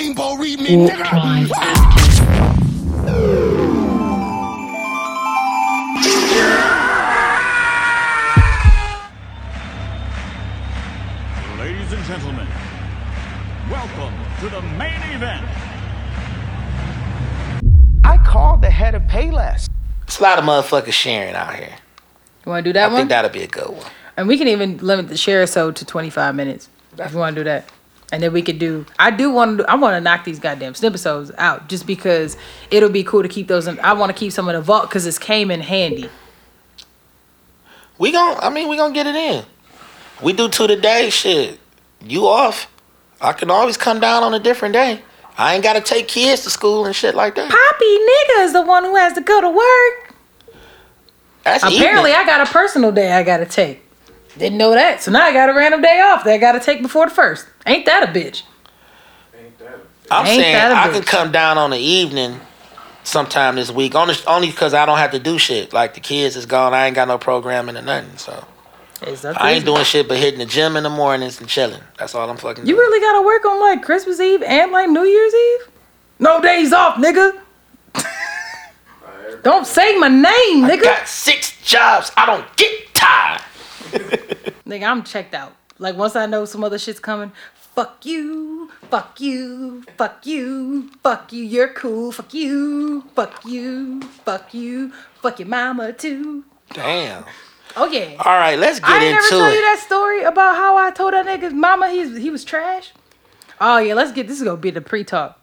Rainbow read me, Warp nigga. Ladies and gentlemen, welcome to the main event. I called the head of Payless. It's a lot of motherfuckers sharing out here. You want to do that I one? I think that'll be a good one. And we can even limit the share so to 25 minutes if you want to do that. And then we could do. I do want to. I want to knock these goddamn snipesodes out just because it'll be cool to keep those. In, I want to keep some in the vault because it's came in handy. We gon' I mean, we gonna get it in. We do two today, shit. You off? I can always come down on a different day. I ain't gotta take kids to school and shit like that. Poppy nigga is the one who has to go to work. That's Apparently, evening. I got a personal day I gotta take. Didn't know that, so now I got a random day off that I gotta take before the first. Ain't that a bitch? I'm ain't saying that a I bitch. can come down on the evening sometime this week. Only only because I don't have to do shit. Like the kids is gone. I ain't got no programming or nothing. So It's I ain't doing shit but hitting the gym in the mornings and chilling. That's all I'm fucking You doing. really gotta work on like Christmas Eve and like New Year's Eve? No days off, nigga. Don't say my name, nigga. I nigga. got six jobs. I don't get tired. Nigga, I'm checked out. Like once I know some other shit's coming, fuck you, fuck you, fuck you, fuck you, you're cool, fuck you, fuck you, fuck you, fuck your mama too. Damn. Oh yeah. All right, let's get I didn't ever into tell it. you that story about how I told that nigga's mama he's he was trash. Oh yeah, let's get this is gonna be the pre-talk.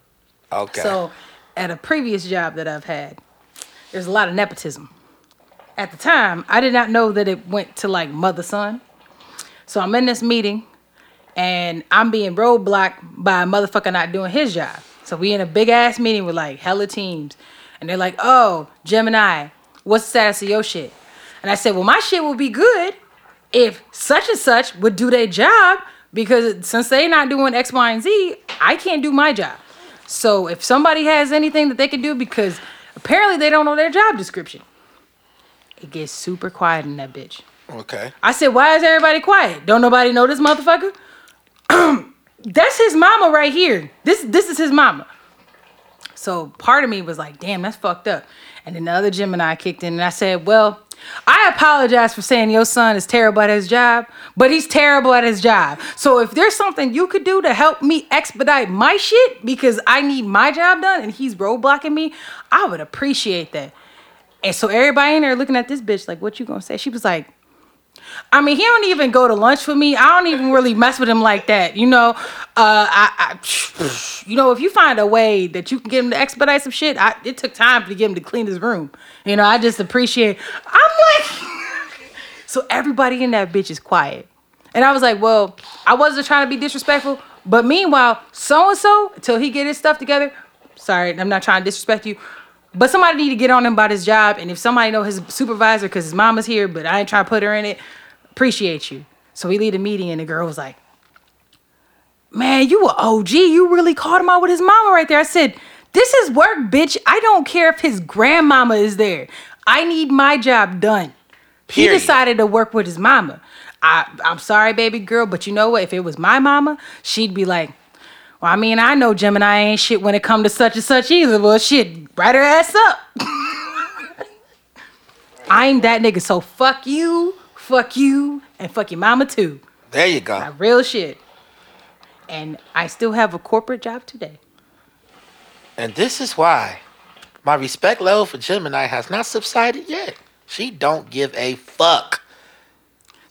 Okay. So, at a previous job that I've had, there's a lot of nepotism. At the time, I did not know that it went to like mother son. So I'm in this meeting, and I'm being roadblocked by a motherfucker not doing his job. So we in a big ass meeting with like hella teams, and they're like, "Oh, Gemini, what's the status of your shit?" And I said, "Well, my shit would be good if such and such would do their job because since they're not doing X, Y, and Z, I can't do my job. So if somebody has anything that they can do, because apparently they don't know their job description, it gets super quiet in that bitch. okay. I said, why is everybody quiet? Don't nobody know this motherfucker? that's his mama right here. This this is his mama. So part of me was like, damn, that's fucked up. And then the other Gemini kicked in and I said, well, I apologize for saying your son is terrible at his job, but he's terrible at his job. So if there's something you could do to help me expedite my shit because I need my job done and he's roadblocking me, I would appreciate that. And so everybody in there looking at this bitch like, what you gonna say? She was like, I mean, he don't even go to lunch with me. I don't even really mess with him like that. You know, uh, I, I, you know, if you find a way that you can get him to expedite some shit, I, it took time to get him to clean his room. You know, I just appreciate. I'm like, so everybody in that bitch is quiet, and I was like, well, I wasn't trying to be disrespectful, but meanwhile, so and so, until he get his stuff together. Sorry, I'm not trying to disrespect you. But somebody need to get on him about his job, and if somebody know his supervisor, because his mama's here, but I ain't trying to put her in it, appreciate you. So we lead a meeting, and the girl was like, "Man, you a OG. You really called him out with his mama right there." I said, "This is work, bitch. I don't care if his grandmama is there. I need my job done." Period. He decided to work with his mama. I, I'm sorry, baby girl, but you know what? If it was my mama, she'd be like, well, I mean, I know Gemini ain't shit when it come to such and such either. Well, shit, write her ass up. I'm that nigga, so fuck you, fuck you, and fuck your mama too. There you go. Like, real shit. And I still have a corporate job today. And this is why my respect level for Gemini has not subsided yet. She don't give a fuck.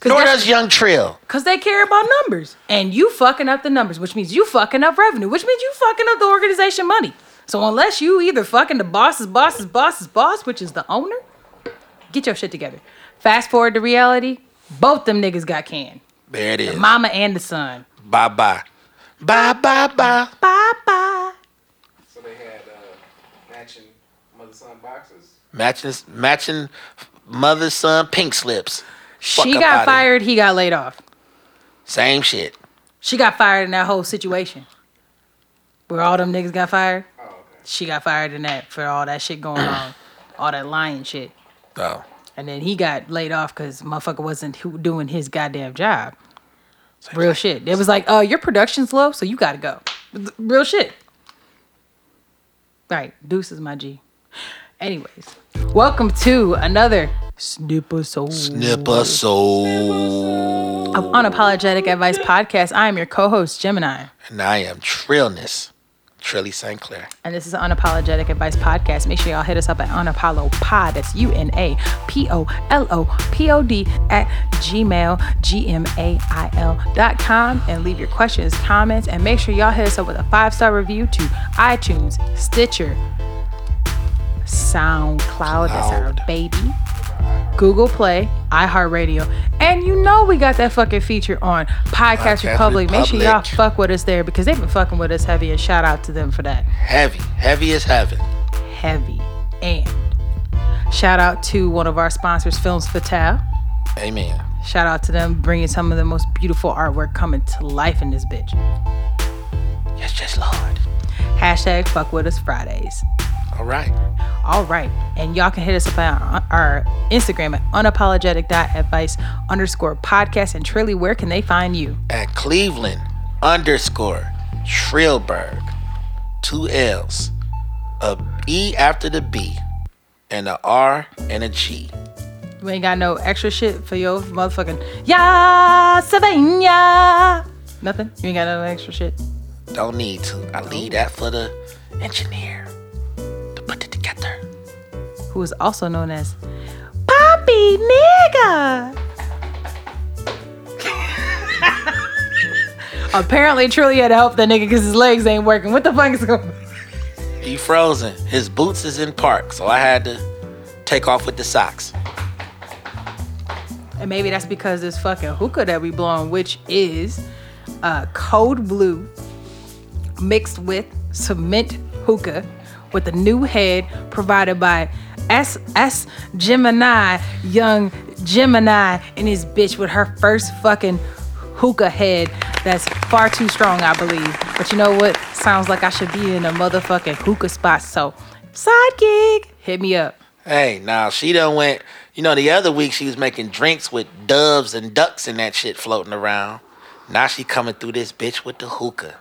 Cause Nor does Young Trill. Cause they care about numbers, and you fucking up the numbers, which means you fucking up revenue, which means you fucking up the organization money. So unless you either fucking the boss's boss's boss's boss, which is the owner, get your shit together. Fast forward to reality, both them niggas got canned. There it is. Mama and the son. Bye bye. Bye bye bye. Bye bye. So they had uh, matching mother son boxes. Matching matching mother son pink slips. Fuck She got fired. He got laid off. Same shit. She got fired in that whole situation. Where all them niggas got fired. Oh, okay. She got fired in that for all that shit going on. all that lying shit. Oh. And then he got laid off because motherfucker wasn't doing his goddamn job. Real shit. It was like, uh, your production's low, so you gotta go. Real shit. Right. Deuce is my G. Anyways, welcome to another Snipper Soul Snipper soul. of Unapologetic Advice Podcast. I am your co-host, Gemini. And I am Trillness. Trilly St. Clair. And this is an Unapologetic Advice Podcast. Make sure y'all hit us up at Unapollo Pod. That's U N A P O L O P O D at Gmail, G M A I L dot com. And leave your questions, comments, and make sure y'all hit us up with a five star review to iTunes, Stitcher, SoundCloud. That's our baby. Google Play, iHeartRadio, and you know we got that fucking feature on Podcast, Podcast Republic. Make sure y'all fuck with us there because they've been fucking with us heavy. And shout out to them for that. Heavy. Heavy as heaven. heavy. And shout out to one of our sponsors, Films Fatale. Amen. Shout out to them bringing some of the most beautiful artwork coming to life in this bitch. Yes, yes, Lord. Hashtag fuck with us Fridays. All right. All right. And y'all can hit us up on our- Instagram at unapologetic.advice underscore podcast. And Trilly, where can they find you? At Cleveland underscore Trillberg. Two L's. A E after the B. And a R and a G. You ain't got no extra shit for your motherfucking Yeah Savannah. Nothing? You ain't got no extra shit? Don't need to. I leave that for the engineer Who is also known as Poppy Nigga. Apparently, Trilly had to help that nigga because his legs ain't working. What the fuck is going on? He frozen. His boots is in park, so I had to take off with the socks. And maybe that's because this fucking hookah that we blowing, which is uh, code blue mixed with cement hookah with a new head provided by SS Gemini, young Gemini, and his bitch with her first fucking hookah head that's far too strong, I believe. But you know what? Sounds like I should be in a motherfucking hookah spot. So, side gig, hit me up. Hey, now she done went. You know, the other week she was making drinks with doves and ducks and that shit floating around. Now she coming through this bitch with the hookah,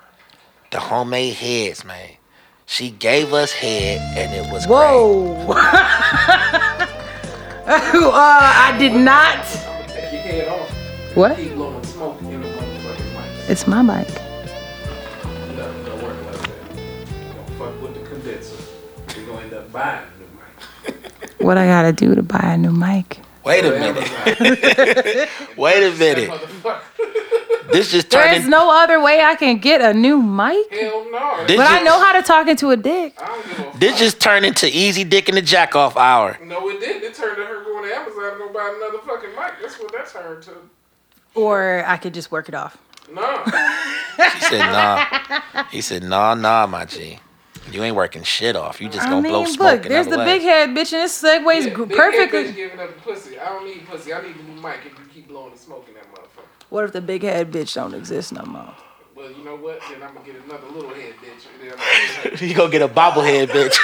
the homemade heads, man. She gave us head and it was great. Whoa. uh, I did not. Take your head off. What? Keep blowing smoke in the motherfucking mic. It's my mic. It don't, it don't work like that. You don't fuck with the condenser. You're gonna end up buying a new mic. What I gotta do to buy a new mic? Wait a minute. Wait a minute. Motherfucker. This just There turned. is in- no other way I can get a new mic. Hell no. This But I know how to talk into a dick. I don't a. This just turned into easy dick in the jack off hour. No, it didn't. It turned to her going to Amazon to go buy another fucking mic. That's what that turned to. Or I could just work it off. No. He said, nah. He said, nah, nah, my G. You ain't working shit off. You just gonna mean, blow look, smoke there's the another big head bitch, and this segues Yeah, gr- big head bitch perfectly. giving up the pussy. I don't need pussy. I need a new mic if you keep blowing the smoke in that motherfucker. What if the big head bitch don't exist no more? Well, you know what? Then I'm gonna get another little head bitch. And then I'm gonna. You gonna get a bobblehead, bitch.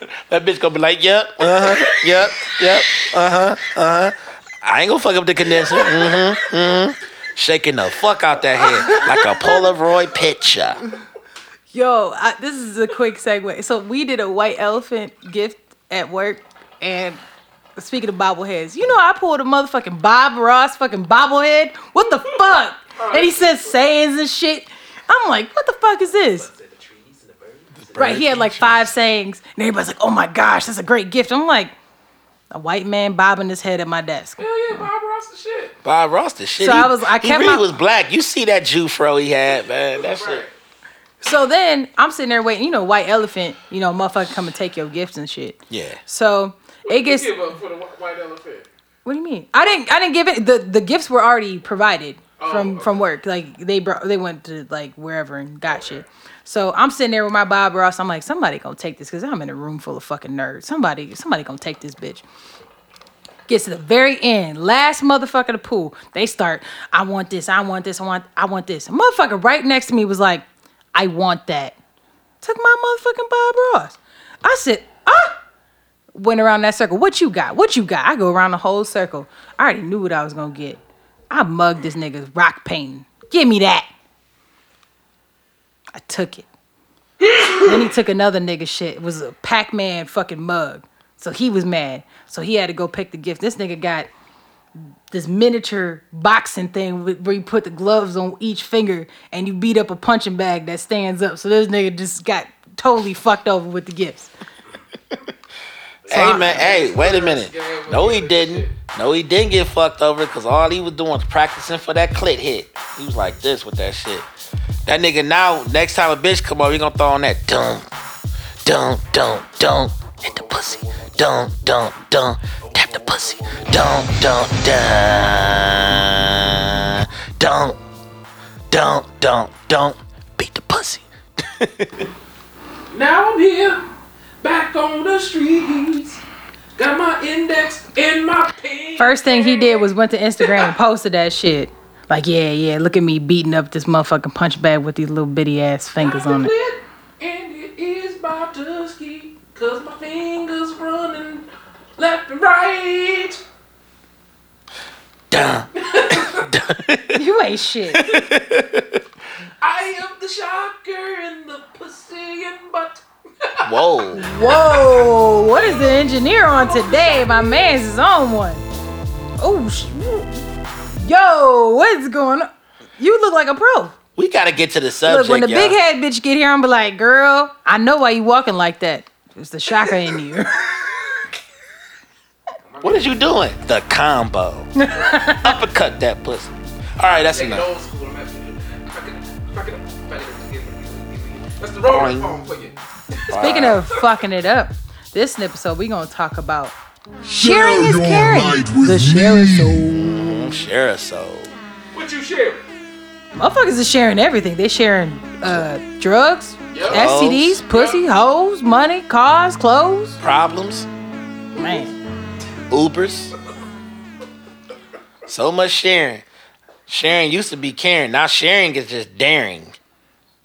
that bitch gonna be like, yep, uh huh, yep, yep, uh huh, uh huh. I ain't gonna fuck up the condenser. Mm-hmm, mm-hmm. Shaking the fuck out that head like a Polaroid picture. Yo, I, this is a quick segue. So we did a white elephant gift at work, and speaking of bobbleheads, you know I pulled a motherfucking Bob Ross fucking bobblehead. What the fuck? And he says sayings and shit. I'm like, what the fuck is this? Right, he had like five sayings, and everybody's like, "Oh my gosh, that's a great gift." I'm like, a white man bobbing his head at my desk. Hell yeah, Bob Ross the shit. Bob Ross, the shit. So he, I was- I he kept really my- was black. You see that Jew fro he had, man. That shit. So then I'm sitting there waiting. You know, white elephant. You know, motherfucker come and take your gifts and shit. Yeah. So it gets Give up for the white elephant. What do you mean? I didn't. I didn't give it. the The gifts were already provided from okay. from work. Like they brought. They went to like wherever and got shit. So I'm sitting there with my Bob Ross. I'm like, somebody gonna take this because I'm in a room full of fucking nerds. Somebody, somebody gonna take this bitch. Gets to the very end, last motherfucker to pool. They start. I want this. I want this. I want. I want this. A motherfucker right next to me was like, I want that. Took my motherfucking Bob Ross. I said, ah. Went around that circle. What you got? What you got? I go around the whole circle. I already knew what I was gonna get. I mugged this nigga's rock painting. Give me that. I took it. then he took another nigga shit. It was a Pac-Man fucking mug. So he was mad. So he had to go pick the gift. This nigga got this miniature boxing thing where you put the gloves on each finger and you beat up a punching bag that stands up. So this nigga just got totally fucked over with the gifts. Hey man, hey, wait a minute. No, he didn't. No, he didn't get fucked over because all he was doing was practicing for that clit hit. He was like this with that shit. That nigga now, next time a bitch come over, he gonna throw on that dum, dum, dum, dum, hit the pussy, dum, dum, dum, tap the pussy, dum, dum, dum, dum, dum, dum, dum, beat the pussy. Now I'm here, back on the streets. Got my index in my pants. First thing he did was went to Instagram and posted that shit. Like, yeah, yeah, look at me beating up this motherfucking punch bag with these little bitty ass fingers on it. And it is about to ski, cause my fingers running left and right. Dum. You ain't shit. I am the shocker in the pussy and butt. Whoa. Whoa, what is the engineer on today? My man's is on one. Oh, sh- yo, what's going on? You look like a pro. We gotta get to the subject. Look, when the y'all. big head bitch get here, I'm be like, girl, I know why you walking like that. It's the shocker in you. What is you doing? The combo. Uppercut that pussy. All right, that's Take enough. old school. I'm actually- fuck it, fuck it up, fuck it up, give it, give it, give it. That's the rolling Boing. phone for you. Speaking of fucking it up, this episode we gonna talk about sharing is caring. The sharing me. soul. Mm, Share a soul. What you sharing? Motherfuckers is sharing everything. They sharing uh, drugs, Yep. STDs, Hoes. pussy, hoes, money, cars, clothes. Problems. Man, Ubers. So much sharing. Sharing used to be caring. Now sharing is just daring.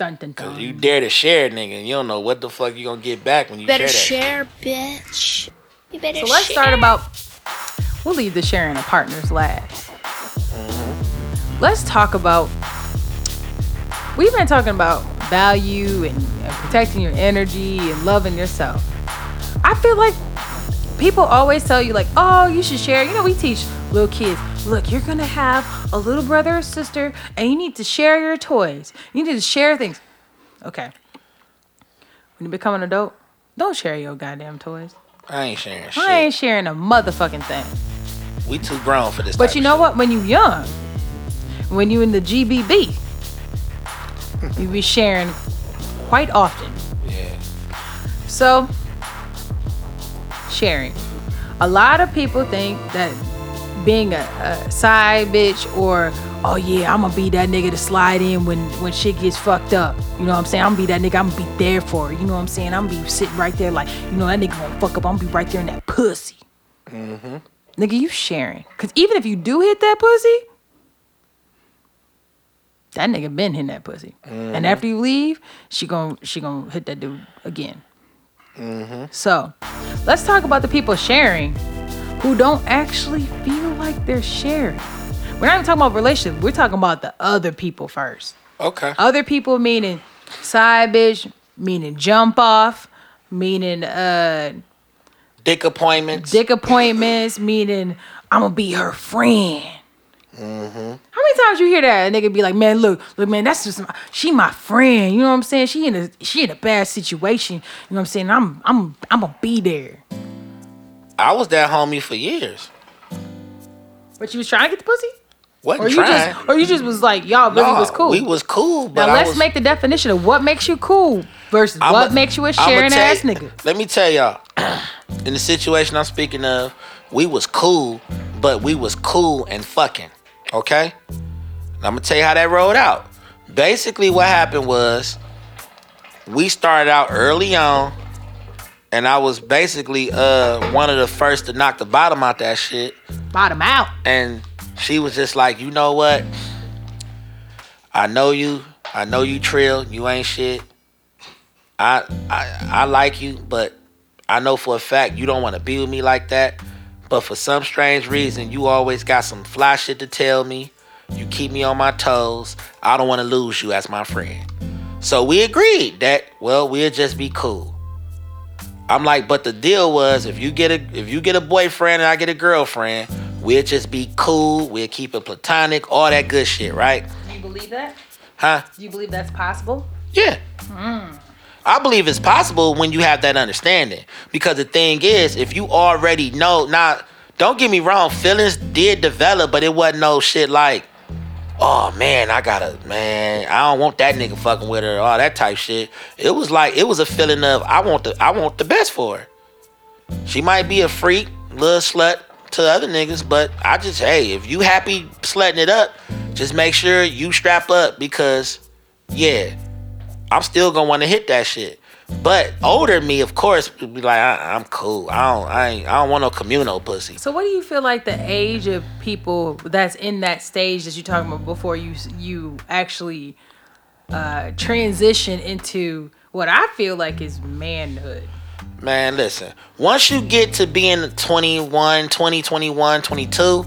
Dun dun dun. You dare to share, nigga. and You don't know what the fuck you gonna get back when you better share that. Better share, bitch. You better So let's share. start about. We'll leave the sharing of partners last. Let's talk about. We've been talking about value and, and protecting your energy and loving yourself. I feel like people always tell you like, oh, you should share. You know, we teach little kids. Look, you're gonna have a little brother or sister, and you need to share your toys. You need to share things. Okay. When you become an adult, don't share your goddamn toys. I ain't sharing shit. I ain't sharing a motherfucking thing. We too grown for this. But you know what? When you young, when you in the GBB, you be sharing quite often. Yeah. So, sharing. A lot of people think that being a, a side bitch or oh yeah, I'm gonna be that nigga to slide in when when shit gets fucked up. You know what I'm saying? I'm gonna be that nigga. I'm gonna be there for it. You know what I'm saying? I'm gonna be sitting right there like you know that nigga gonna fuck up. I'm gonna be right there in that pussy. Mhm. Nigga, you sharing? Cause even if you do hit that pussy, that nigga been hitting that pussy. And after you leave, she gon' she gonna hit that dude again. Mhm. So, let's talk about the people sharing who don't actually feel like they're sharing. We're not even talking about relationships. We're talking about the other people first. Okay. Other people meaning side bitch, meaning jump off, meaning uh Dick appointments. dick appointments, meaning I'm gonna be her friend. Mhm. How many times you hear that? A nigga be like, man, look, look, man, that's just my, she my friend. You know what I'm saying? She in a she in a bad situation. You know what I'm saying? I'm I'm I'm gonna be there. I was that homie for years. But you was trying to get the pussy, Wasn't or you trying. just or you just was like, y'all really No, was cool. We was cool, but now I let's was, make the definition of what makes you cool versus I'ma- what makes you a sharing ass nigga. Let me tell y'all, in the situation I'm speaking of, we was cool, but we was cool and fucking. Okay? And I'm gonna tell you how that rolled out. Basically, what happened was we started out early on, and I was basically uh one of the first to knock the bottom out that shit. Bottom out. And she was just like, you know what? I know you. I know you trill. You ain't shit. I I I like you, but I know for a fact you don't want to be with me like that. But for some strange reason, you always got some fly shit to tell me. You keep me on my toes. I don't want to lose you as my friend. So we agreed that well, we'll just be cool. I'm like, but the deal was if you get a if you get a boyfriend and I get a girlfriend, we'll just be cool. We'll keep it platonic, all that good shit, right? Do you believe that? Huh? Do you believe that's possible? Yeah. I believe it's possible when you have that understanding. Because the thing is, if you already know, now, don't get me wrong, feelings did develop, but it wasn't no shit like, oh man, I gotta, man, I don't want that nigga fucking with her, all that type shit. It was like, it was a feeling of, I want the, I want the best for her. She might be a freak, little slut to other niggas, but I just, hey, if you happy slutting it up, just make sure you strap up because, yeah, I'm still gonna want to hit that shit. But older me, of course, would be like, I, I'm cool. I don't, I ain't, I don't want no communal pussy. So, what do you feel like the age of people that's in that stage that you're talking about before you you actually uh, transition into what I feel like is manhood? Man, listen. Once you get to being 21, 20, 21, 22,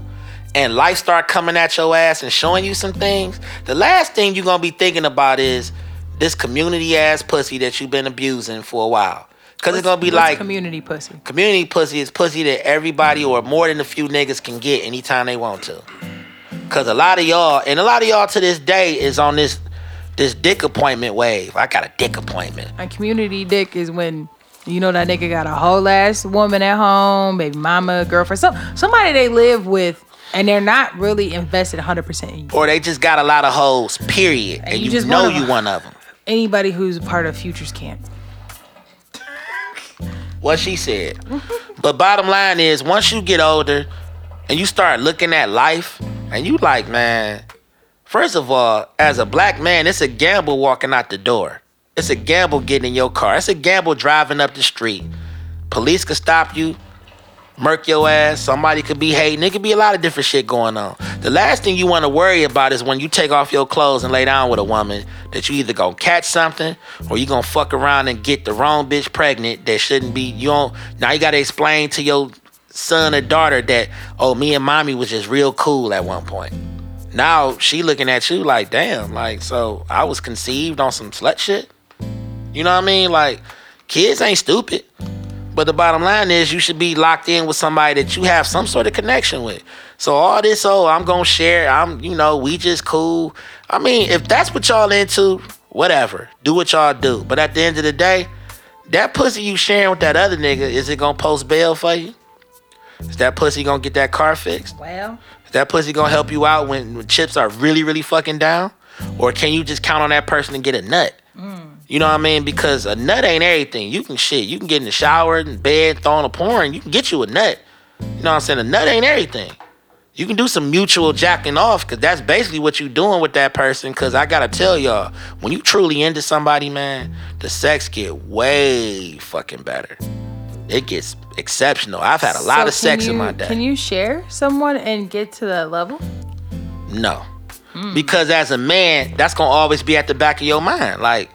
and life start coming at your ass and showing you some things, the last thing you're gonna be thinking about is this community ass pussy that you've been abusing for a while. Cause it's gonna be like community pussy. Community pussy is pussy that everybody or more than a few niggas can get anytime they want to. Cause a lot of y'all, and a lot of y'all to this day is on this this dick appointment wave. I got a dick appointment. And community dick is when you know that nigga got a whole ass woman at home, baby mama, girlfriend, some somebody they live with, and they're not really invested 100% in you. Or they just got a lot of hoes, period. And, you you, just know you one of them. Anybody who's a part of Futures Camp. What she said. but bottom line is, once you get older and you start looking at life, and you like, man, first of all, as a black man, it's a gamble walking out the door. It's a gamble getting in your car. It's a gamble driving up the street. Police could stop you, murk your ass. Somebody could be hating. It could be a lot of different shit going on. The last thing you want to worry about is when you take off your clothes and lay down with a woman that you either gonna catch something or you gonna fuck around and get the wrong bitch pregnant that shouldn't be. You don't. Now you gotta explain to your son or daughter that oh me and mommy was just real cool at one point. Now she looking at you like damn, like so I was conceived on some slut shit. You know what I mean? Like kids ain't stupid. But the bottom line is you should be locked in with somebody that you have some sort of connection with. So all this, oh, I'm gonna share, I'm, you know, we just cool. I mean, if that's what y'all into, whatever. Do what y'all do. But at the end of the day, that pussy you sharing with that other nigga, is it gonna post bail for you? Is that pussy gonna get that car fixed? Well, Is that pussy gonna help you out when, when chips are really, really fucking down? Or can you just count on that person to get a nut? You know what I mean? Because a nut ain't everything. You can shit. You can get in the shower, in bed, throwing a porn. You can get you a nut. You know what I'm saying? A nut ain't everything. You can do some mutual jacking off because that's basically what you doing with that person. Because I gotta tell y'all, when you truly into somebody, man, the sex get way fucking better. It gets exceptional. I've had a lot so of sex in my day. Can you share someone and get to that level? No. Hmm. Because as a man, that's gonna always be at the back of your mind. Like,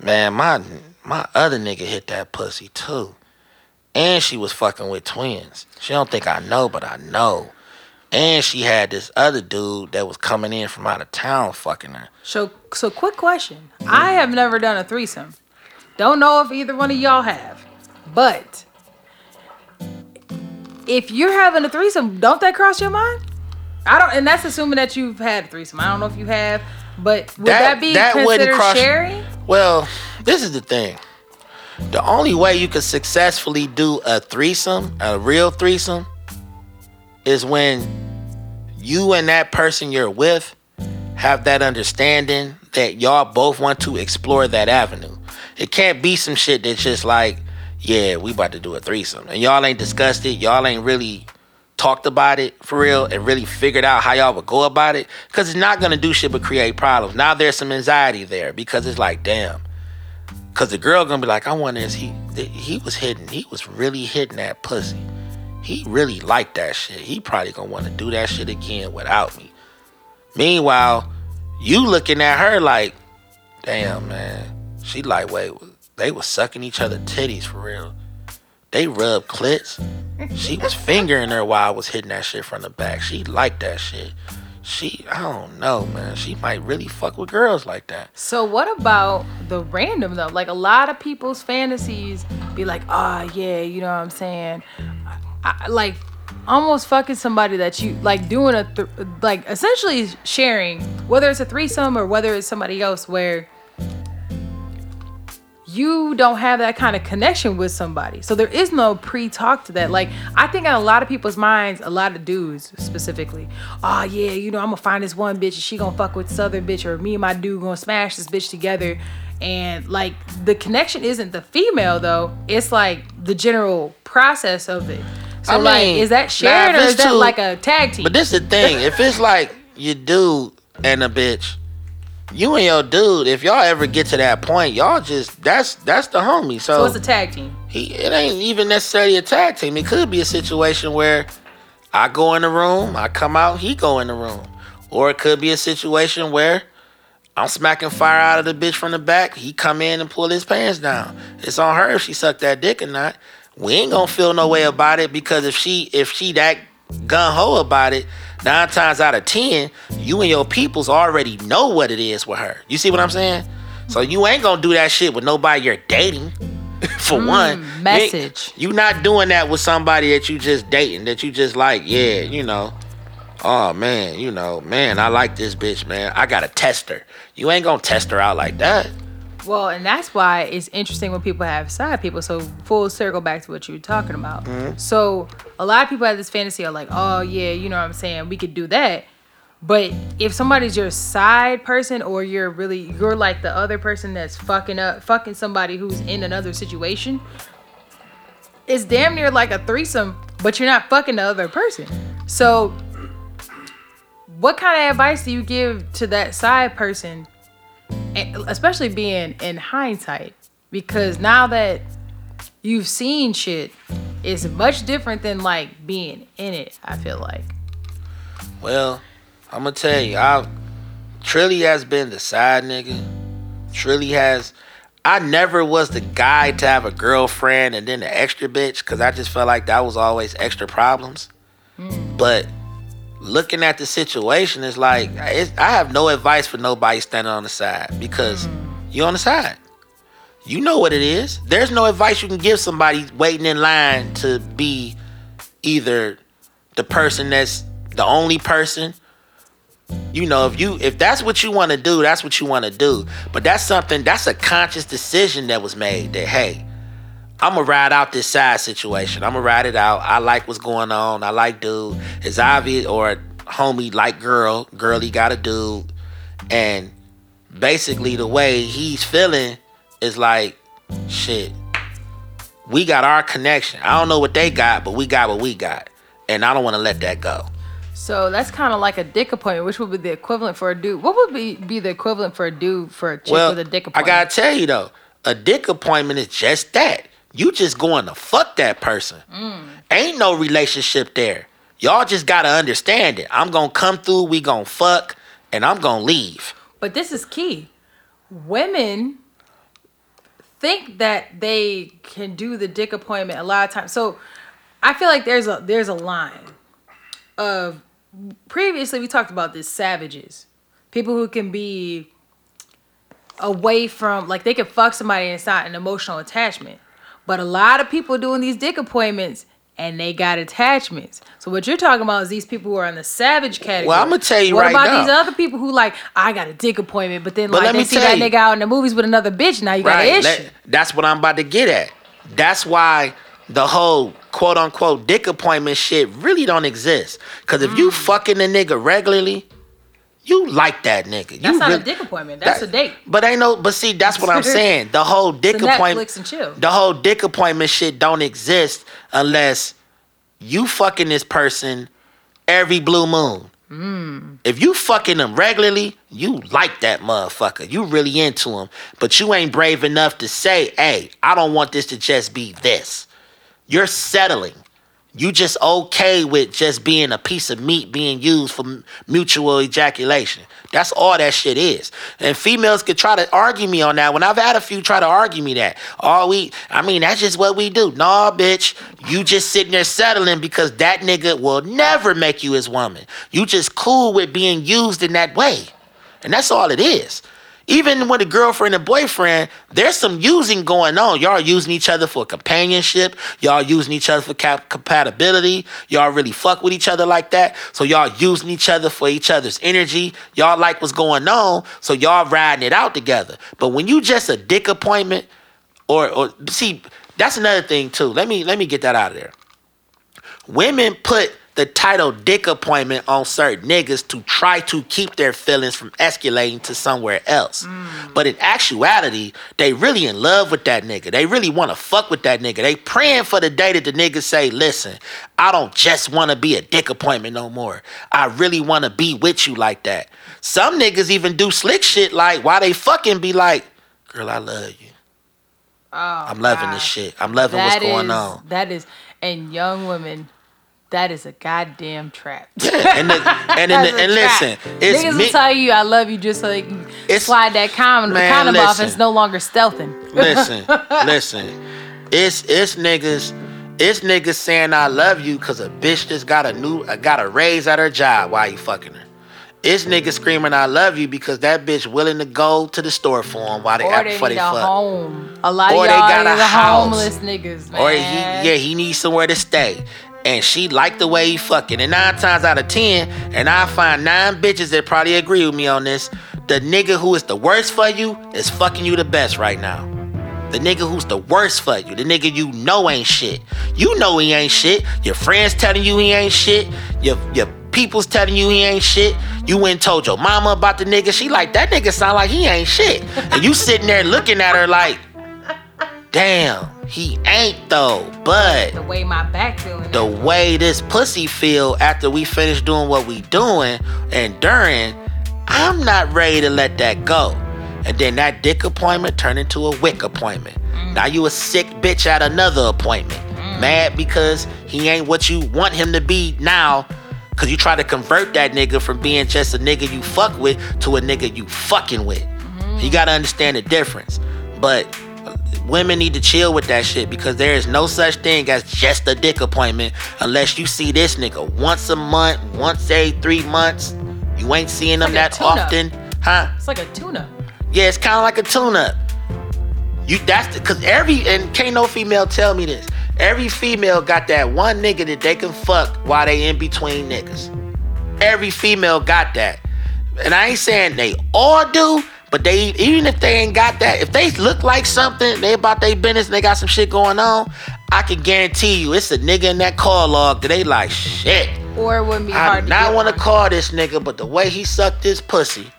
man, my my other nigga hit that pussy too. And she was fucking with twins. She don't think I know, but I know. And she had this other dude that was coming in from out of town fucking her. So, so quick question. I have never done a threesome. Don't know if either one of y'all have. But if you're having a threesome, don't that cross your mind? I don't, and that's assuming that you've had a threesome. I don't know if you have, but would that, be wouldn't considered cross- sharing? Well, this is the thing. The only way you can successfully do a threesome, a real threesome, is when you and that person you're with have that understanding that y'all both want to explore that avenue. It can't be some shit that's just like, yeah, we about to do a threesome, and y'all ain't discussed it, y'all ain't really talked about it for real, and really figured out how y'all would go about it, because it's not gonna do shit but create problems. Now there's some anxiety there because it's like, damn. Cause the girl gonna be like, I wonder is he he was hitting, he was really hitting that pussy. He really liked that shit. He probably gonna want to do that shit again without me. Meanwhile, you looking at her like, damn man, she like, wait, they was sucking each other titties for real. They rubbed clits. She was fingering her while I was hitting that shit from the back. She liked that shit. She, I don't know, man. She might really fuck with girls like that. So what about the random though? Like a lot of people's fantasies be like, ah, yeah, you know what I'm saying? I- like almost fucking somebody that you like doing a th- like essentially sharing, whether it's a threesome or whether it's somebody else, where you don't have that kind of connection with somebody. So there is no pre-talk to that. Like I think in a lot of people's minds, a lot of dudes specifically, oh yeah, you know, I'm gonna find this one bitch and she gonna fuck with this other bitch, or me and my dude gonna smash this bitch together. And like the connection isn't the female though, it's like the general process of it. So I like mean, is that shared or is that two- like a tag team? But this is the thing. if it's like you dude and a bitch, you and your dude, if y'all ever get to that point, y'all just that's that's the homie. So, so it's a tag team. he it ain't even necessarily a tag team. It could be a situation where I go in the room, I come out, he go in the room. Or it could be a situation where I'm smacking fire out of the bitch from the back. He come in and pull his pants down. It's on her if she sucked that dick or not. We ain't gonna feel no way about it because if she if she that gun ho about it, nine times out of ten, you and your peoples already know what it is with her. You see what I'm saying? So you ain't gonna do that shit with nobody you're dating. For mm, one, You message. You not doing that with somebody that you just dating, that you just like, yeah, you know. Oh man, you know, man, I like this bitch, man. I gotta test her. You ain't gonna test her out like that. Well, and that's why it's interesting when people have side people. So full circle back to what you were talking about. Mm-hmm. So a lot of people have this fantasy of like, oh yeah, you know what I'm saying, we could do that. But if somebody's your side person or you're really you're like the other person that's fucking up fucking somebody who's in another situation, it's damn near like a threesome, but you're not fucking the other person. So what kind of advice do you give to that side person especially being in hindsight because now that you've seen shit it's much different than like being in it i feel like Well, I'm gonna tell you, I Trilly has been the side nigga. Trilly has. I never was the guy to have a girlfriend and then the extra bitch because I just felt like that was always extra problems. Mm. But looking at the situation, it's like it's, I have no advice for nobody standing on the side because mm-hmm. you're on the side. You know what it is. There's no advice you can give somebody waiting in line to be either the person that's the only person you know if you if that's what you want to do that's what you want to do but that's something that's a conscious decision that was made that hey i'm gonna ride out this side situation. I'm gonna ride it out. I like what's going on. I like dude. It's obvious or homie like girl girly got a dude. And basically the way he's feeling is like shit we got our connection. I don't know what they got but we got what we got. And i don't want to let that go. So that's kind of like a dick appointment which would be the equivalent for a dude. What would be, be the equivalent for a dude for a chick well, with a dick appointment? I gotta tell you though, a dick appointment is just that. You just going to fuck that person. Mm. Ain't no relationship there. Y'all just gotta understand it. I'm gonna come through, we gonna fuck, and I'm gonna leave. But this is key. Women think that they can do the dick appointment a lot of times. So I feel like there's a there's a line of previously we talked about this savages. People who can be away from like they can fuck somebody and it's not an emotional attachment. But a lot of people doing these dick appointments and they got attachments. So what you're talking about is these people who are in the savage category. Well, I'ma tell you what right about now. these other people who like I got a dick appointment, but then But like let they me see that you. nigga out in the movies with another bitch. Now you got an issue. That- that's what I'm about to get at. That's why the whole quote unquote dick appointment shit really don't exist. Cause if Mm. you fucking a nigga regularly, You like that nigga. You That's not really- a dick appointment. That's that- a date. But ain't no. But see, that's what I'm saying. The whole dick a appointment. Netflix and chill. The whole dick appointment shit don't exist unless you fucking this person every blue moon. Hmm. If you fucking them regularly, you like that motherfucker. You really into him, but you ain't brave enough to say, "Hey, I don't want this to just be this." You're settling. You just okay with just being a piece of meat being used for mutual ejaculation. That's all that shit is. And females could try to argue me on that. When I've had a few try to argue me that, all we, I mean, that's just what we do. Nah, bitch, you just sitting there settling because that nigga will never make you his woman. You just cool with being used in that way. And that's all it is. Even with a girlfriend and boyfriend, there's some using going on. Y'all using each other for companionship. Y'all using each other for cap- compatibility. Y'all really fuck with each other like that. So y'all using each other for each other's energy. Y'all like what's going on. So y'all riding it out together. But when you just a dick appointment, or or see, that's another thing too. Let me let me get that out of there. Women put the title dick appointment on certain niggas to try to keep their feelings from escalating to somewhere else. Mm. But in actuality, they really in love with that nigga. They really want to fuck with that nigga. They praying for the day that the nigga say, listen, I don't just want to be a dick appointment no more. I really want to be with you like that. Some niggas even do slick shit like why they fucking be like, girl, I love you. Oh, I'm loving this shit. I'm loving what's That going is- on. That is, and young women, that is a goddamn trap. and the, and, That's and, listen, it's Niggas me- will tell you I love you just so they can It's- slide that condom, the Man, condom off it's no longer stealthing. listen, listen. It's it's niggas, it's niggas saying I love you because a bitch just got a new uh, got a raise at her job while you fucking her. It's niggas screaming I love you because that bitch willing to go to the store for him while they Or they before need they a fuck. home. A lot Or of y'all got a house. homeless niggas, man. Or he yeah, he needs somewhere to stay. And she liked the way he fucking. And nine times out of ten, and I find nine bitches that probably agree with me on this, the nigga who is the worst for you is fucking you the best right now. The nigga who's the worst for you, the nigga you know ain't shit. You know he ain't shit. Your friends telling you he ain't shit. Your your people's telling you he ain't shit. You went told your mama about the nigga. She like that nigga sound like he ain't shit. And you sitting there looking at her like, damn, he ain't though. But the way my back feeling. the way this pussy feel after we finish doing what we doing and during, I'm not ready to let that go. And then that dick appointment turned into a wick appointment. Mm. Now you a sick bitch at another appointment. Mm. Mad because he ain't what you want him to be now. Cause you try to convert that nigga from being just a nigga you fuck with to a nigga you fucking with. Mm-hmm. You gotta understand the difference. But women need to chill with that shit because there is no such thing as just a dick appointment unless you see this nigga once a month, once every three months. You ain't seeing them like that often, huh? It's like a tuna. Yeah, it's kind of like a tune-up. You that's because every and can't no female tell me this. Every female got that one nigga that they can fuck while they in between niggas. Every female got that, and I ain't saying they all do, but they even if they ain't got that, if they look like something, they about their business, and they got some shit going on. I can guarantee you, it's a nigga in that call log that they like shit. Or it wouldn't be I hard do not want to call this nigga, but the way he sucked his pussy,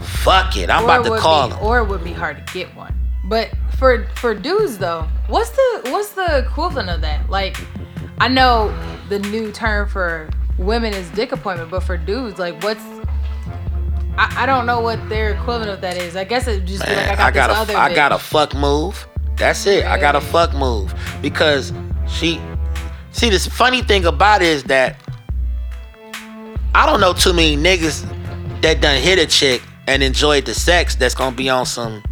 fuck it, I'm Or about it to call be, him. Or it would be hard to get one. But for for dudes though, what's the what's the equivalent of that? Like, I know the new term for women is dick appointment, but for dudes, like, what's I, I don't know what their equivalent of that is. I guess it just be like I got, I got this a, other. I got a fuck move. That's it. I got a fuck move because she. See, this funny thing about it is that I don't know too many niggas that done hit a chick and enjoyed the sex that's gonna be on some.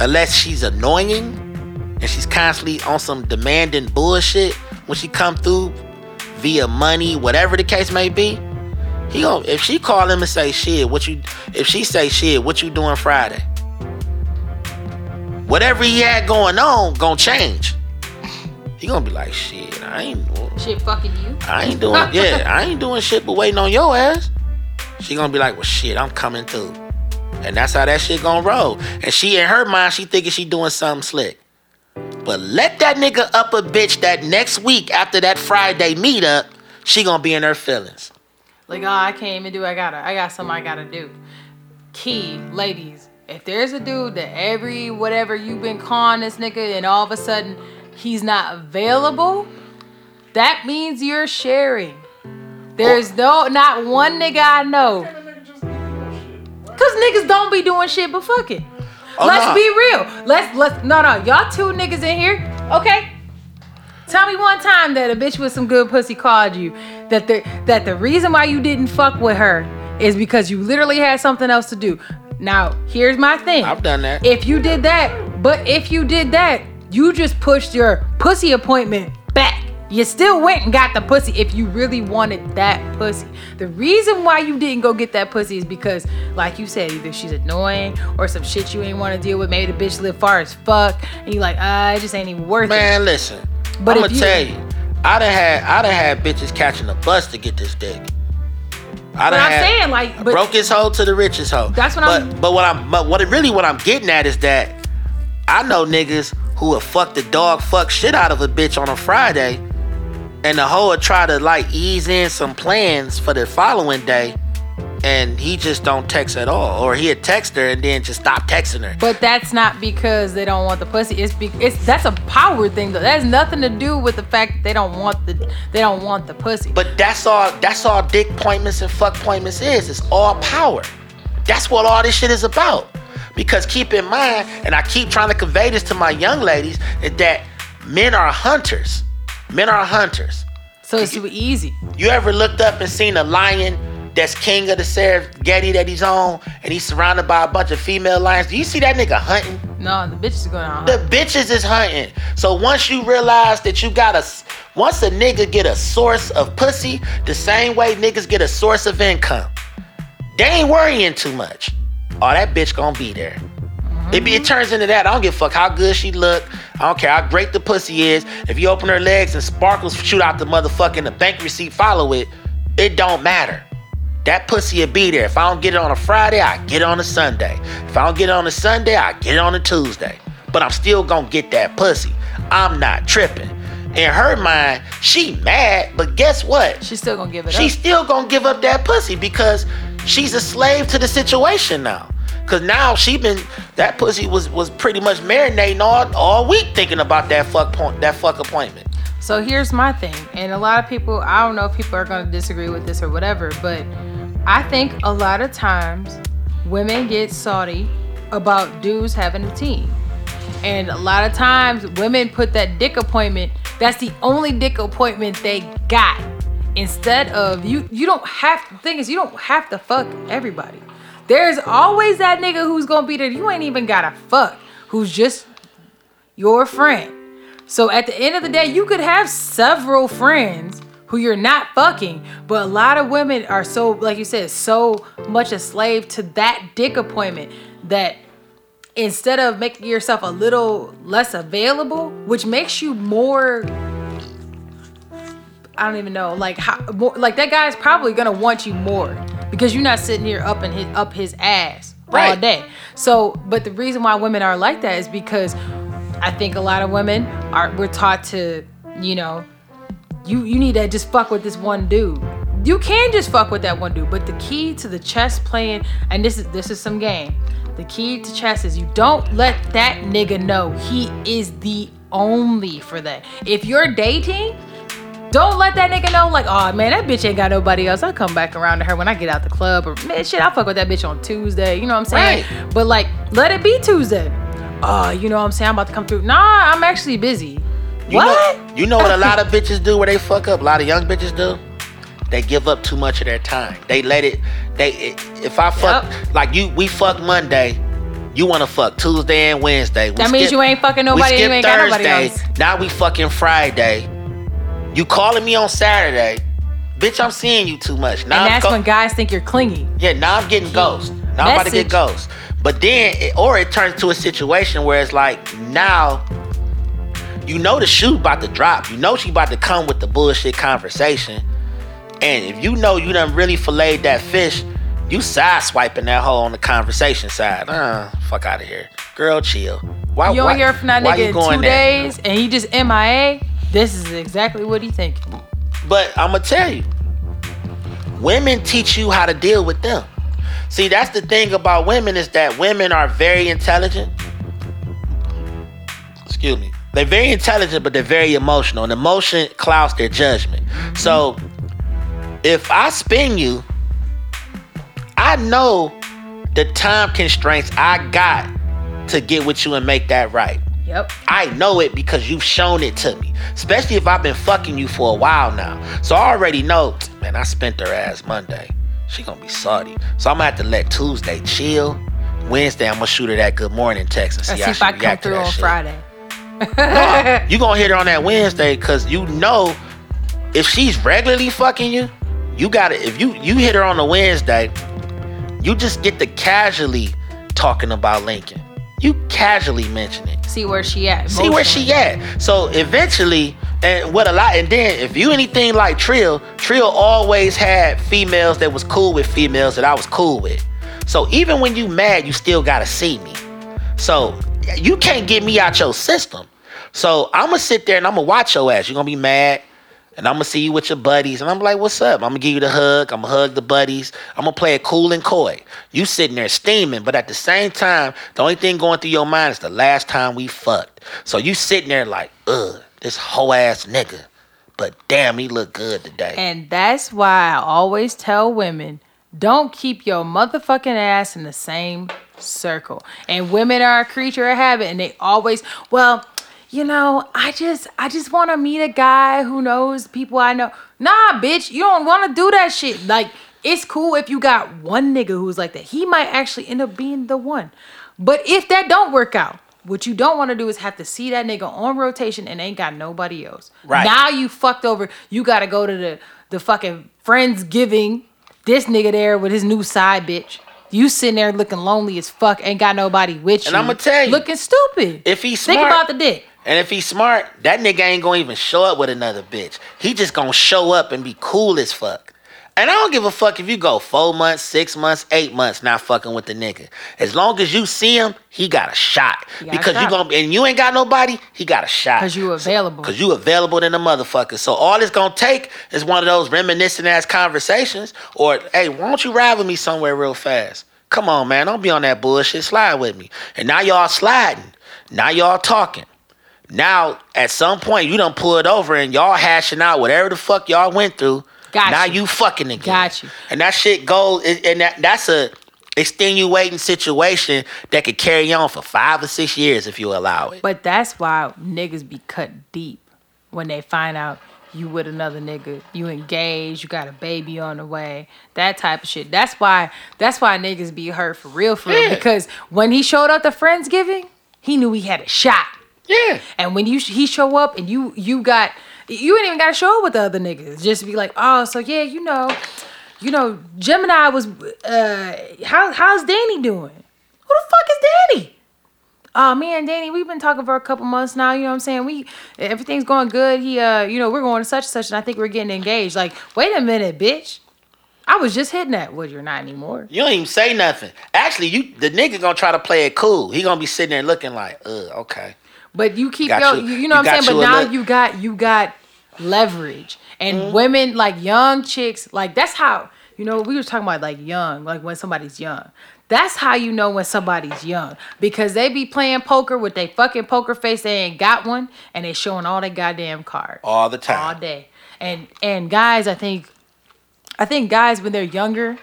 Unless she's annoying and she's constantly on some demanding bullshit when she come through via money, whatever the case may be. He gon' if she call him and say shit, what you if she say shit, what you doing Friday? Whatever he had going on, gonna change. He gonna be like, shit, I ain't shit fucking you. I ain't doing yeah, I ain't doing shit but waiting on your ass. She gonna be like, well shit, I'm coming through. And that's how that shit gonna roll. And she in her mind, she thinking she doing something slick. But let that nigga up a bitch that next week after that Friday meetup, she gonna be in her feelings. Like, oh, I can't even do. I gotta. I got something I gotta do. Key, ladies. If there's a dude that every whatever you've been calling this nigga, and all of a sudden he's not available, that means you're sharing. There's no not one nigga I know. Cause niggas don't be doing shit but fucking. Oh, let's nah. be real. Let's let's no no y'all two niggas in here. Okay. Tell me one time that a bitch with some good pussy called you that the that the reason why you didn't fuck with her is because you literally had something else to do. Now, here's my thing. I've done that. If you did that, but if you did that, you just pushed your pussy appointment back. You still went and got the pussy if you really wanted that pussy. The reason why you didn't go get that pussy is because, like you said, either she's annoying or some shit you ain't want to deal with. Maybe the bitch live far as fuck, and you like, ah, it just ain't even worth it. Man, listen. But I'm gonna you- tell you, I done had I done had bitches catching a bus to get this dick. I But done I'm had saying, like, but brokest hoe to the richest hoe. That's what but, I'm- But what I'm but what it really what I'm getting at is that I know niggas who will fuck the dog fuck shit out of a bitch on a Friday, and the hoe will try to like ease in some plans for the following day, and he just don't text at all, or he'll text her and then just stop texting her. But that's not because they don't want the pussy. It's be, it's that's a power thing though. That has nothing to do with the fact that they don't want the they don't want the pussy. But that's all that's all dick appointments and fuck appointments is. It's all power. That's what all this shit is about. Because keep in mind, and I keep trying to convey this to my young ladies, is that men are hunters. Men are hunters. so it's too easy. You ever looked up and seen a lion that's king of the Serengeti that he's on, and he's surrounded by a bunch of female lions? Do you see that nigga hunting? No, the bitch is going on. The bitches is hunting. So once you realize that you got a, once a nigga get a source of pussy, the same way niggas get a source of income, they ain't worrying too much. Oh, that bitch gonna be there. It, be, it mm-hmm. turns into that. I don't give a fuck how good she look. I don't care how great the pussy is. If you open her legs and sparkles shoot out the motherfucking the bank receipt, follow it. It don't matter. That pussy will be there. If I don't get it on a Friday, I get it on a Sunday. If I don't get it on a Sunday, I get it on a Tuesday. But I'm still gonna get that pussy. I'm not tripping. In her mind, she mad, but guess what? She's still gonna give it She's up. still gonna give up that pussy because she's a slave to the situation now. Cause now she been that pussy was was pretty much marinating all all week thinking about that fuck point that fuck appointment. So here's my thing, and a lot of people, I don't know if people are gonna disagree with this or whatever, but I think a lot of times women get salty about dudes having a team. And a lot of times women put that dick appointment, that's the only dick appointment they got. Instead of you you don't have the thing is you don't have to fuck everybody. There's always that nigga who's gonna be there. You ain't even gotta fuck, who's just your friend. So at the end of the day, you could have several friends who you're not fucking, but a lot of women are so, like you said, so much a slave to that dick appointment that instead of making yourself a little less available, which makes you more I don't even know, like how more, like that guy's probably gonna want you more because you're not sitting here up in his up his ass all day. So, but the reason why women are like that is because I think a lot of women are we're taught to, you know, you you need to just fuck with this one dude. You can just fuck with that one dude, but the key to the chess playing, and this is this is some game. The key to chess is you don't let that nigga know he is the only for that. If you're dating, don't let that nigga know, like, oh man, that bitch ain't got nobody else. I'll come back around to her when I get out the club. Or man, shit, I'll fuck with that bitch on Tuesday. You know what I'm saying? Right. But like, let it be Tuesday. Oh, you know what I'm saying? I'm about to come through. Nah, I'm actually busy. You what? Know, you know what a lot of bitches do where they fuck up? A lot of young bitches do? They give up too much of their time. They let it they if I fuck Yep. like you we fuck Monday, you wanna fuck Tuesday and Wednesday. We That means you ain't fucking nobody We and you skip ain't got nobody Thursday. else. Now we fucking Friday. You calling me on Saturday. Bitch, I'm seeing you too much. Now and I'm that's go- when guys think you're clingy. yeah, now I'm getting ghost. Now I'm about to get Message. But then, it, or it turns to a situation where it's like now, you know the shoe about to drop. You know she about to come with the bullshit conversation. And if you know you done really filleted that fish, you side swiping that hole on the conversation side. Uh, fuck out of here, girl. Chill. Why? You don't hear from that nigga in two there? days and he just MIA. This is exactly what he thinking. But I'm gonna tell you, women teach you how to deal with them. See, that's the thing about women is that women are very intelligent. Excuse me. They're very intelligent, but they're very emotional, and emotion clouds their judgment. So, if I spin you, I know the time constraints I got to get with you and make that right. Yep. I know it because you've shown it to me. Especially if I've been fucking you for a while now. So I already know, man, I spent her ass Monday. She gonna be salty. So I'm gonna have to let Tuesday chill. Wednesday, I'm gonna shoot her that good morning text and see, see how if she I come through that on shit. Friday. You gonna hit her on that Wednesday because you know if she's regularly fucking you, you gotta if you you hit her on the Wednesday, you just get to casually talking about Lincoln. You casually mention it. See where she at. See where she at. So eventually, and what a lot, and then if you anything like Trill, Trill always had females that was cool with females that I was cool with. So even when you mad, you still gotta see me. So you can't get me out your system. So I'm gonna sit there and I'm gonna watch your ass. You're gonna be mad. And I'm gonna see you with your buddies, and I'm like, "What's up?" I'm gonna give you the hug. I'm gonna hug the buddies. I'm gonna play it cool and coy. You sitting there steaming, but at the same time, the only thing going through your mind is the last time we fucked. So you sitting there like, "Ugh, this hoe ass nigga," but damn, he look good today. And that's why I always tell women don't keep your motherfucking ass in the same circle. And women are a creature of habit and they always, well, you know, I just I just want to meet a guy who knows people I know. Nah, bitch, you don't want to do that shit. Like it's cool if you got one nigga who's like that. He might actually end up being the one. But if that don't work out, what you don't want to do is have to see that nigga on rotation and ain't got nobody else. Right. Now you fucked over. You got to go to the the fucking friendsgiving. This nigga there with his new side bitch. You sitting there looking lonely as fuck, ain't got nobody with you. And I'ma tell you, looking stupid. if he's think about the dick. And if he's smart, that nigga ain't gonna even show up with another bitch. He just gonna show up and be cool as fuck. And I don't give a fuck if you go four months, six months, eight months not fucking with the nigga. As long as you see him, he got a shot. Got a because you gonna and you ain't got nobody, he got a shot. Cause you available. Cause you available than a motherfucker. So all it's gonna take is one of those reminiscent ass conversations, or hey, why don't you ride with me somewhere real fast? Come on, man, don't be on that bullshit. Slide with me. And now y'all sliding. Now y'all talking. Now, at some point, you done pulled over and y'all hashing out whatever the fuck y'all went through. Got now you. you fucking again. Got you. And that shit goes, and that, that's a extenuating situation that could carry on for five or six years if you allow it. But that's why niggas be cut deep when they find out you with another nigga, you engaged, you got a baby on the way, that type of shit. That's why that's why niggas be hurt for real for real. Because when he showed up to Friendsgiving, he knew he had a shot. Yeah. And when you he show up and you you got you ain't even gotta show up with the other niggas. Just be like, oh, so yeah, you know, you know, Gemini was uh how how's Danny doing? Who the fuck is Danny? Oh man, Danny, we've been talking for a couple months now, you know what I'm saying? We everything's going good. He uh, you know, we're going to such and such and I think we're getting engaged. Like, wait a minute, bitch. I was just hitting that. Well, you're not anymore. You don't even say nothing. Actually, you the nigga gonna try to play it cool. He gonna be sitting there looking like, uh, okay. But you keep Got your, you- you, know you what I'm saying. But now look. you got you got leverage, and Mm-hmm. women like young chicks, like that's how you know we were talking about like young, like when somebody's young. That's how you know when somebody's young because they be playing poker with their fucking poker face. They ain't got one, and they showing all their goddamn cards All the time. all day. And and guys, I think, I think guys when they're younger,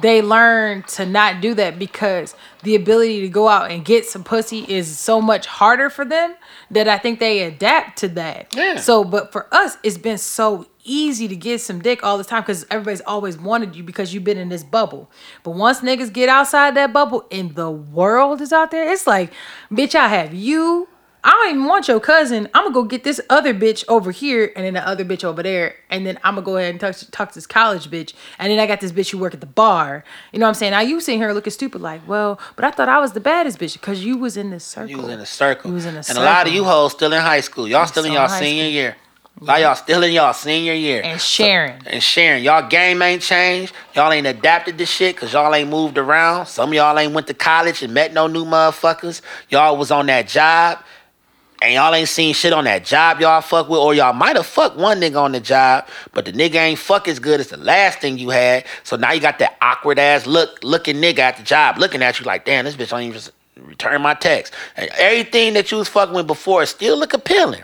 they learn to not do that because the ability to go out and get some pussy is so much harder for them that I think they adapt to that. Yeah. So, but for us, it's been so easy to get some dick all the time because everybody's always wanted you because you've been in this bubble. But once niggas get outside that bubble and the world is out there, it's like, bitch, I have you. I don't even want your cousin. I'm gonna go get this other bitch over here, and then the other bitch over there, and then I'm gonna go ahead and talk, talk to this college bitch, and then I got this bitch who work at the bar. You know what I'm saying? Now you sitting here looking stupid, like, well, but I thought I was the baddest bitch because you was in this circle. You was in a circle. You was in a and a lot of you hoes still in high school. Y'all still in still in y'all senior school. year. A lot of y'all still in y'all senior year. and sharing. and sharing. Y'all game ain't changed. Y'all ain't adapted to shit because y'all ain't moved around. Some of y'all ain't went to college and met no new motherfuckers. Y'all was on that job. And y'all ain't seen shit on that job y'all fuck with, or y'all might have fucked one nigga on the job, but the nigga ain't fuck as good as the last thing you had. So now you got that awkward ass look looking nigga at the job looking at you like, damn, this bitch don't even return my text. And everything that you was fucking with before still look appealing.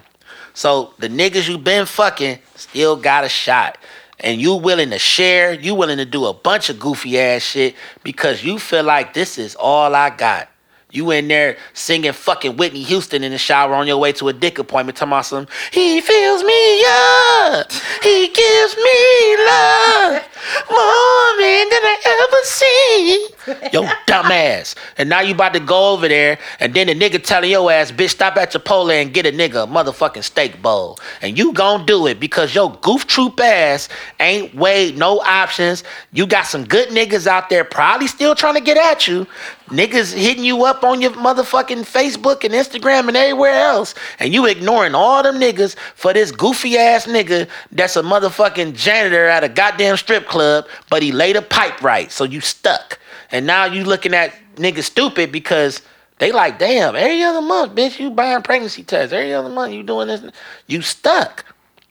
So the niggas you been fucking still got a shot. And you willing to share, you willing to do a bunch of goofy ass shit because you feel like this is all I got. You in there singing fucking Whitney Houston in the shower on your way to a dick appointment, talking about some, he fills me up, he gives me love, more than I ever seen. Yo, dumbass. And now you about to go over there, and then the nigga telling your ass, bitch, stop at Chipotle and get a nigga a motherfucking steak bowl. And you gon' do it because your goof troop ass ain't weighed no options. You got some good niggas out there probably still trying to get at you. Niggas hitting you up on your motherfucking Facebook and Instagram and everywhere else. And you ignoring all them niggas for this goofy ass nigga that's a motherfucking janitor at a goddamn strip club, but he laid a pipe right, so you stuck. And now you looking at niggas stupid because they like, damn, every other month, bitch, you buying pregnancy tests. Every other month you doing this. You stuck.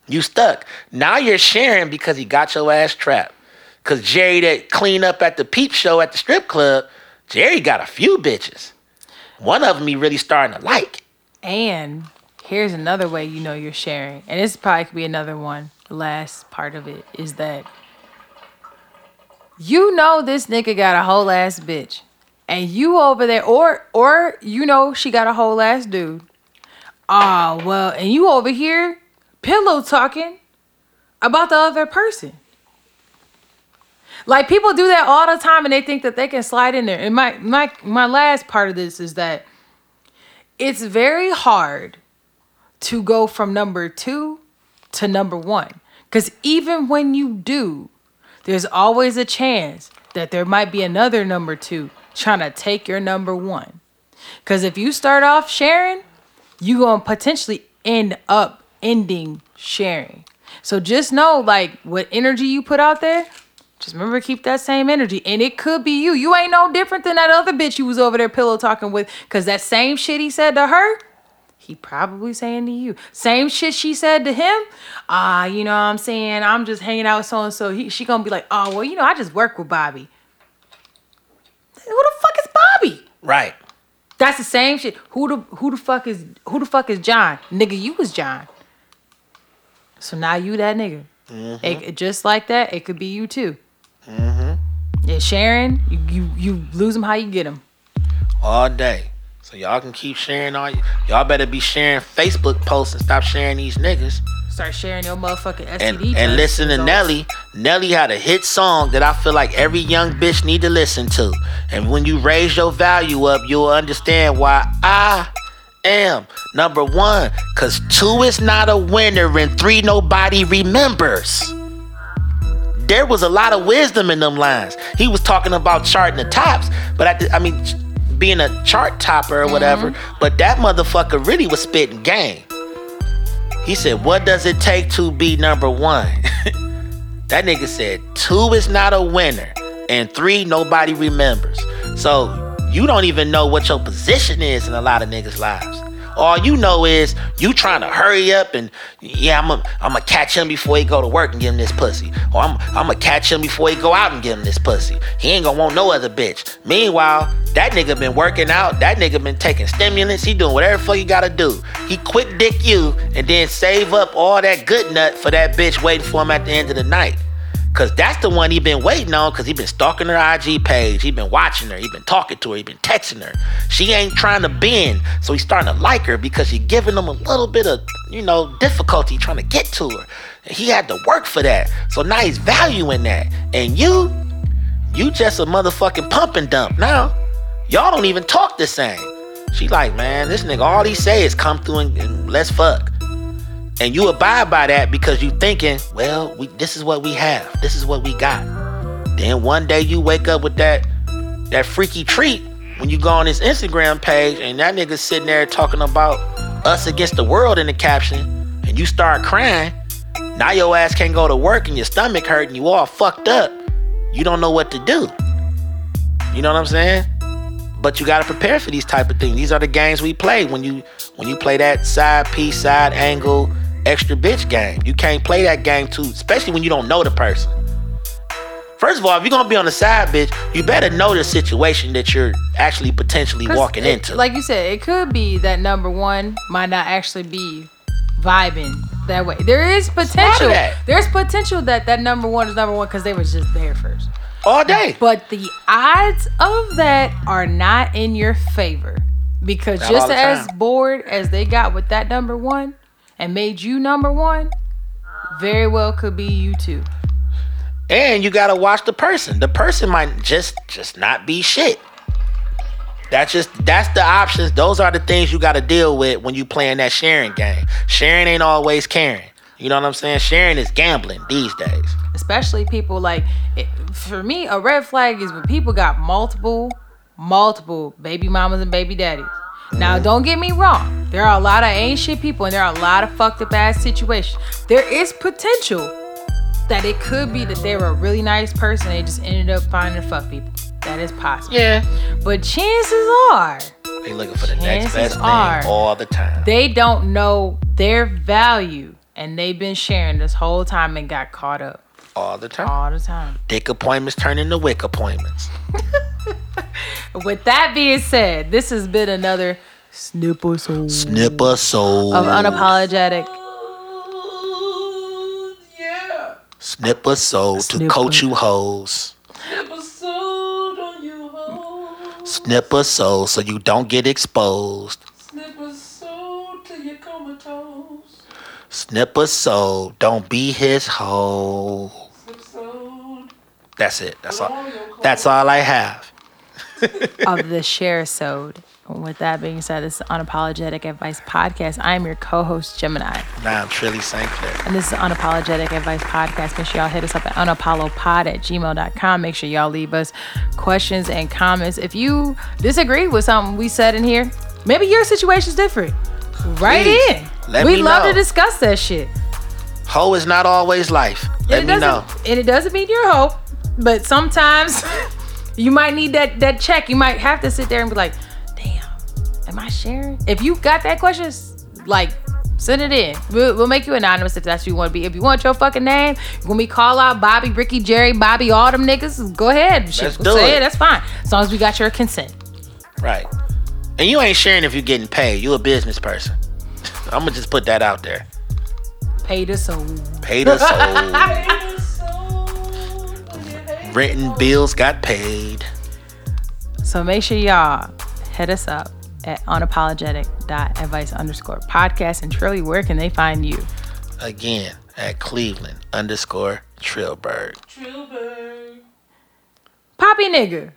You stuck. Now you're sharing because he got your ass trapped. Cause Jerry that clean up at the peep show at the strip club, Jerry got a few bitches. One of them he really starting to like. And here's another way you know you're sharing, and this probably could be another one. Last part of it is that you know this nigga got a whole ass bitch, and you over there, or or you know she got a whole ass dude. Ah, well, and you over here pillow talking about the other person. Like people do that all the time and they think that they can slide in there. And my my my last part of this is that it's very hard to go from number 2 to number 1 cuz even when you do there's always a chance that there might be another number 2 trying to take your number 1. Cuz if you start off sharing, you're going to potentially end up ending sharing. So just know like what energy you put out there, just remember to keep that same energy. And it could be you. You ain't no different than that other bitch you was over there pillow talking with. Cause that same shit he said to her, he probably saying to you. Same shit she said to him. Ah, you know what I'm saying? I'm just hanging out with so and so. He she gonna be like, oh well, you know, I just work with Bobby. Who the fuck is Bobby? Right. That's the same shit. Who the who the fuck is who the fuck is John? Nigga, you was John. So now you that nigga. Mhm. It, just like that, it could be you too. Mhm. Yeah, Sharon, you, you you lose them how you get them. all day. So y'all can keep sharing all y'all better be sharing Facebook posts and stop sharing these niggas. Start sharing your motherfucking STD. And and listen to. Nelly. Nelly had a hit song that I feel like every young bitch need to listen to. And when you raise your value up, you'll understand why I am number one. Cause two is not a winner and three nobody remembers. There was a lot of wisdom in them lines. He was talking about charting the tops, but at the, I mean, being a chart topper or whatever. Mm-hmm. But that motherfucker really was spitting game. He said, What does it take to be number one? that nigga said, Two is not a winner, and three, nobody remembers. So you don't even know what your position is in a lot of niggas' lives. All you know is you trying to hurry up and yeah, I'm gonna I'm gonna catch him before he go to work and give him this pussy. Or I'm I'm gonna catch him before he go out and give him this pussy. He ain't gonna want no other bitch. Meanwhile, that nigga been working out. That nigga been taking stimulants. He doing whatever fuck he gotta do. He quick dick you and then save up all that good nut for that bitch waiting for him at the end of the night. Cause that's the one he been waiting on cause he been stalking her IG page. He been watching her. He been talking to her. He been texting her. She ain't trying to bend. So he's starting to like her because she giving him a little bit of, you know, difficulty trying to get to her. And he had to work for that. So now he's valuing that. And you, you just a motherfucking pump and dump now. Y'all don't even talk the same. She like, man, this nigga, all he say is come through and, and let's fuck and you abide by that because you thinking, well, we this is what we have, this is what we got. Then one day you wake up with that that freaky treat when you go on his Instagram page and that nigga sitting there talking about us against the world in the caption, and you start crying. Now your ass can't go to work and your stomach hurt and you all fucked up. You don't know what to do. You know what I'm saying? But you gotta prepare for these type of things. These are the games we play when you when you play that side piece, side angle, extra bitch game. You can't play that game too, especially when you don't know the person. First of all, if you're gonna be on the side bitch, you better know the situation that you're actually potentially walking it- into. Like you said, it could be that number one might not actually be vibing that way. There is potential. There's potential that that number one is number one because they was just there first. All day. But the odds of that are not in your favor because Not just as time. bored as they got with that number one and made you number one, very well could be you too. And you gotta watch the person. The person might just just not be shit. That's just that's the options. Those are the things you gotta deal with when you playing that sharing game. Sharing ain't always caring. You know what I'm saying? Sharing is gambling these days. especially people like it, for me a red flag is when people got multiple multiple baby mamas and baby daddies now mm. don't get me wrong there are a lot of ain't shit people and there are a lot of fucked up ass situations there is potential that it could be that they were a really nice person they just ended up finding fuck people that is possible Yeah. but chances are They looking for the next Chances best thing are- all the time. they don't know their value and they've been sharing this whole time and got caught up All the time. all the time Dick appointments turn into wick appointments. With that being said, this has been another snip or soul Snipper soul. of unapologetic. Snipper soul to Snipper. coach you hoes. Snipper soul so you don't get exposed. Snipper soul, don't be his hoe. That's it. That's all. That's all I have. of the share sode. With that being said, this is Unapologetic Advice Podcast. I am your co-host Gemini, Now I'm Trilly St. Clair. and this is Unapologetic Advice Podcast. Make sure y'all hit us up at unapollopod at gmail.com. Make sure y'all leave us questions and comments. If you disagree with something we said in here, maybe your situation's different. Right Please, in. Let we love know. to discuss that shit. Hoe is not always life. Let and me it know. doesn't, And it doesn't mean you're hope, but sometimes you might need that that check. You might have to sit there and be like, "Damn, am I sharing?" If you got that question, like send it in. We'll, we'll make you anonymous if that's what you want to be. If you want your fucking name, when we call out Bobby, Ricky, Jerry, Bobby, all them niggas, go ahead. Let's do say it. That's fine, as long as we got your consent. Right. And you ain't sharing if you're getting paid. You a business person. I'm gonna just put that out there. Paid the soul. Paid us soul. Written bills got paid. So make sure y'all hit us up at unapologetic.advice underscore podcast. And Trilly, where can they find you? Again at Cleveland underscore Trillberg. Poppy nigga.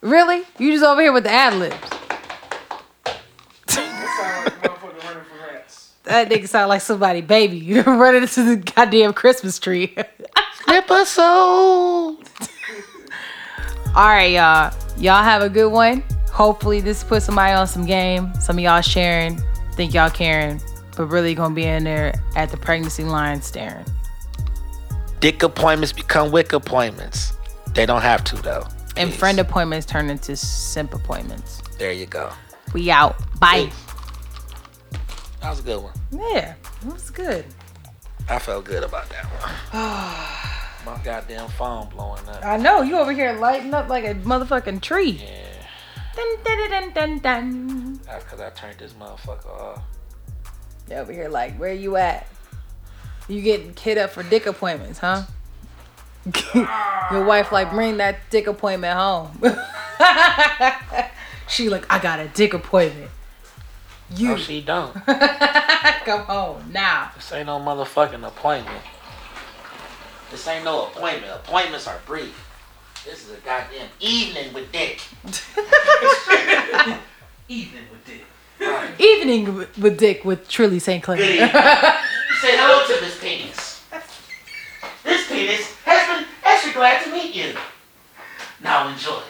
Really? You just over here with the ad libs. That nigga sound like somebody baby. You running into the goddamn Christmas tree. Snipper soul. All right, y'all. Y'all have a good one. Hopefully this put somebody on some game. Some of y'all sharing, think y'all caring, but really gonna be in there at the pregnancy line staring. Dick appointments become wick appointments. They don't have to though. And Peace. friend appointments turn into simp appointments. There you go. We out. Bye. Peace. That was a good one. Yeah, it was good. I felt good about that one. My goddamn phone blowing up. I know you over here lighting up like a motherfucking tree. Yeah. Dun, dun, dun, dun, dun. That's because I turned this motherfucker off. You over here like, where you at? You getting kid up for dick appointments, huh? Your wife like, bring that dick appointment home. she like, I got a dick appointment. You No, she don't. come home now. This ain't no motherfucking appointment. This ain't no appointment. Appointments are brief. This is a goddamn evening with Dick. evening with Dick. Right. Evening with Dick with Trilly St. Clair. Good evening. Say hello to this penis. This penis has been extra glad to meet you. Now enjoy.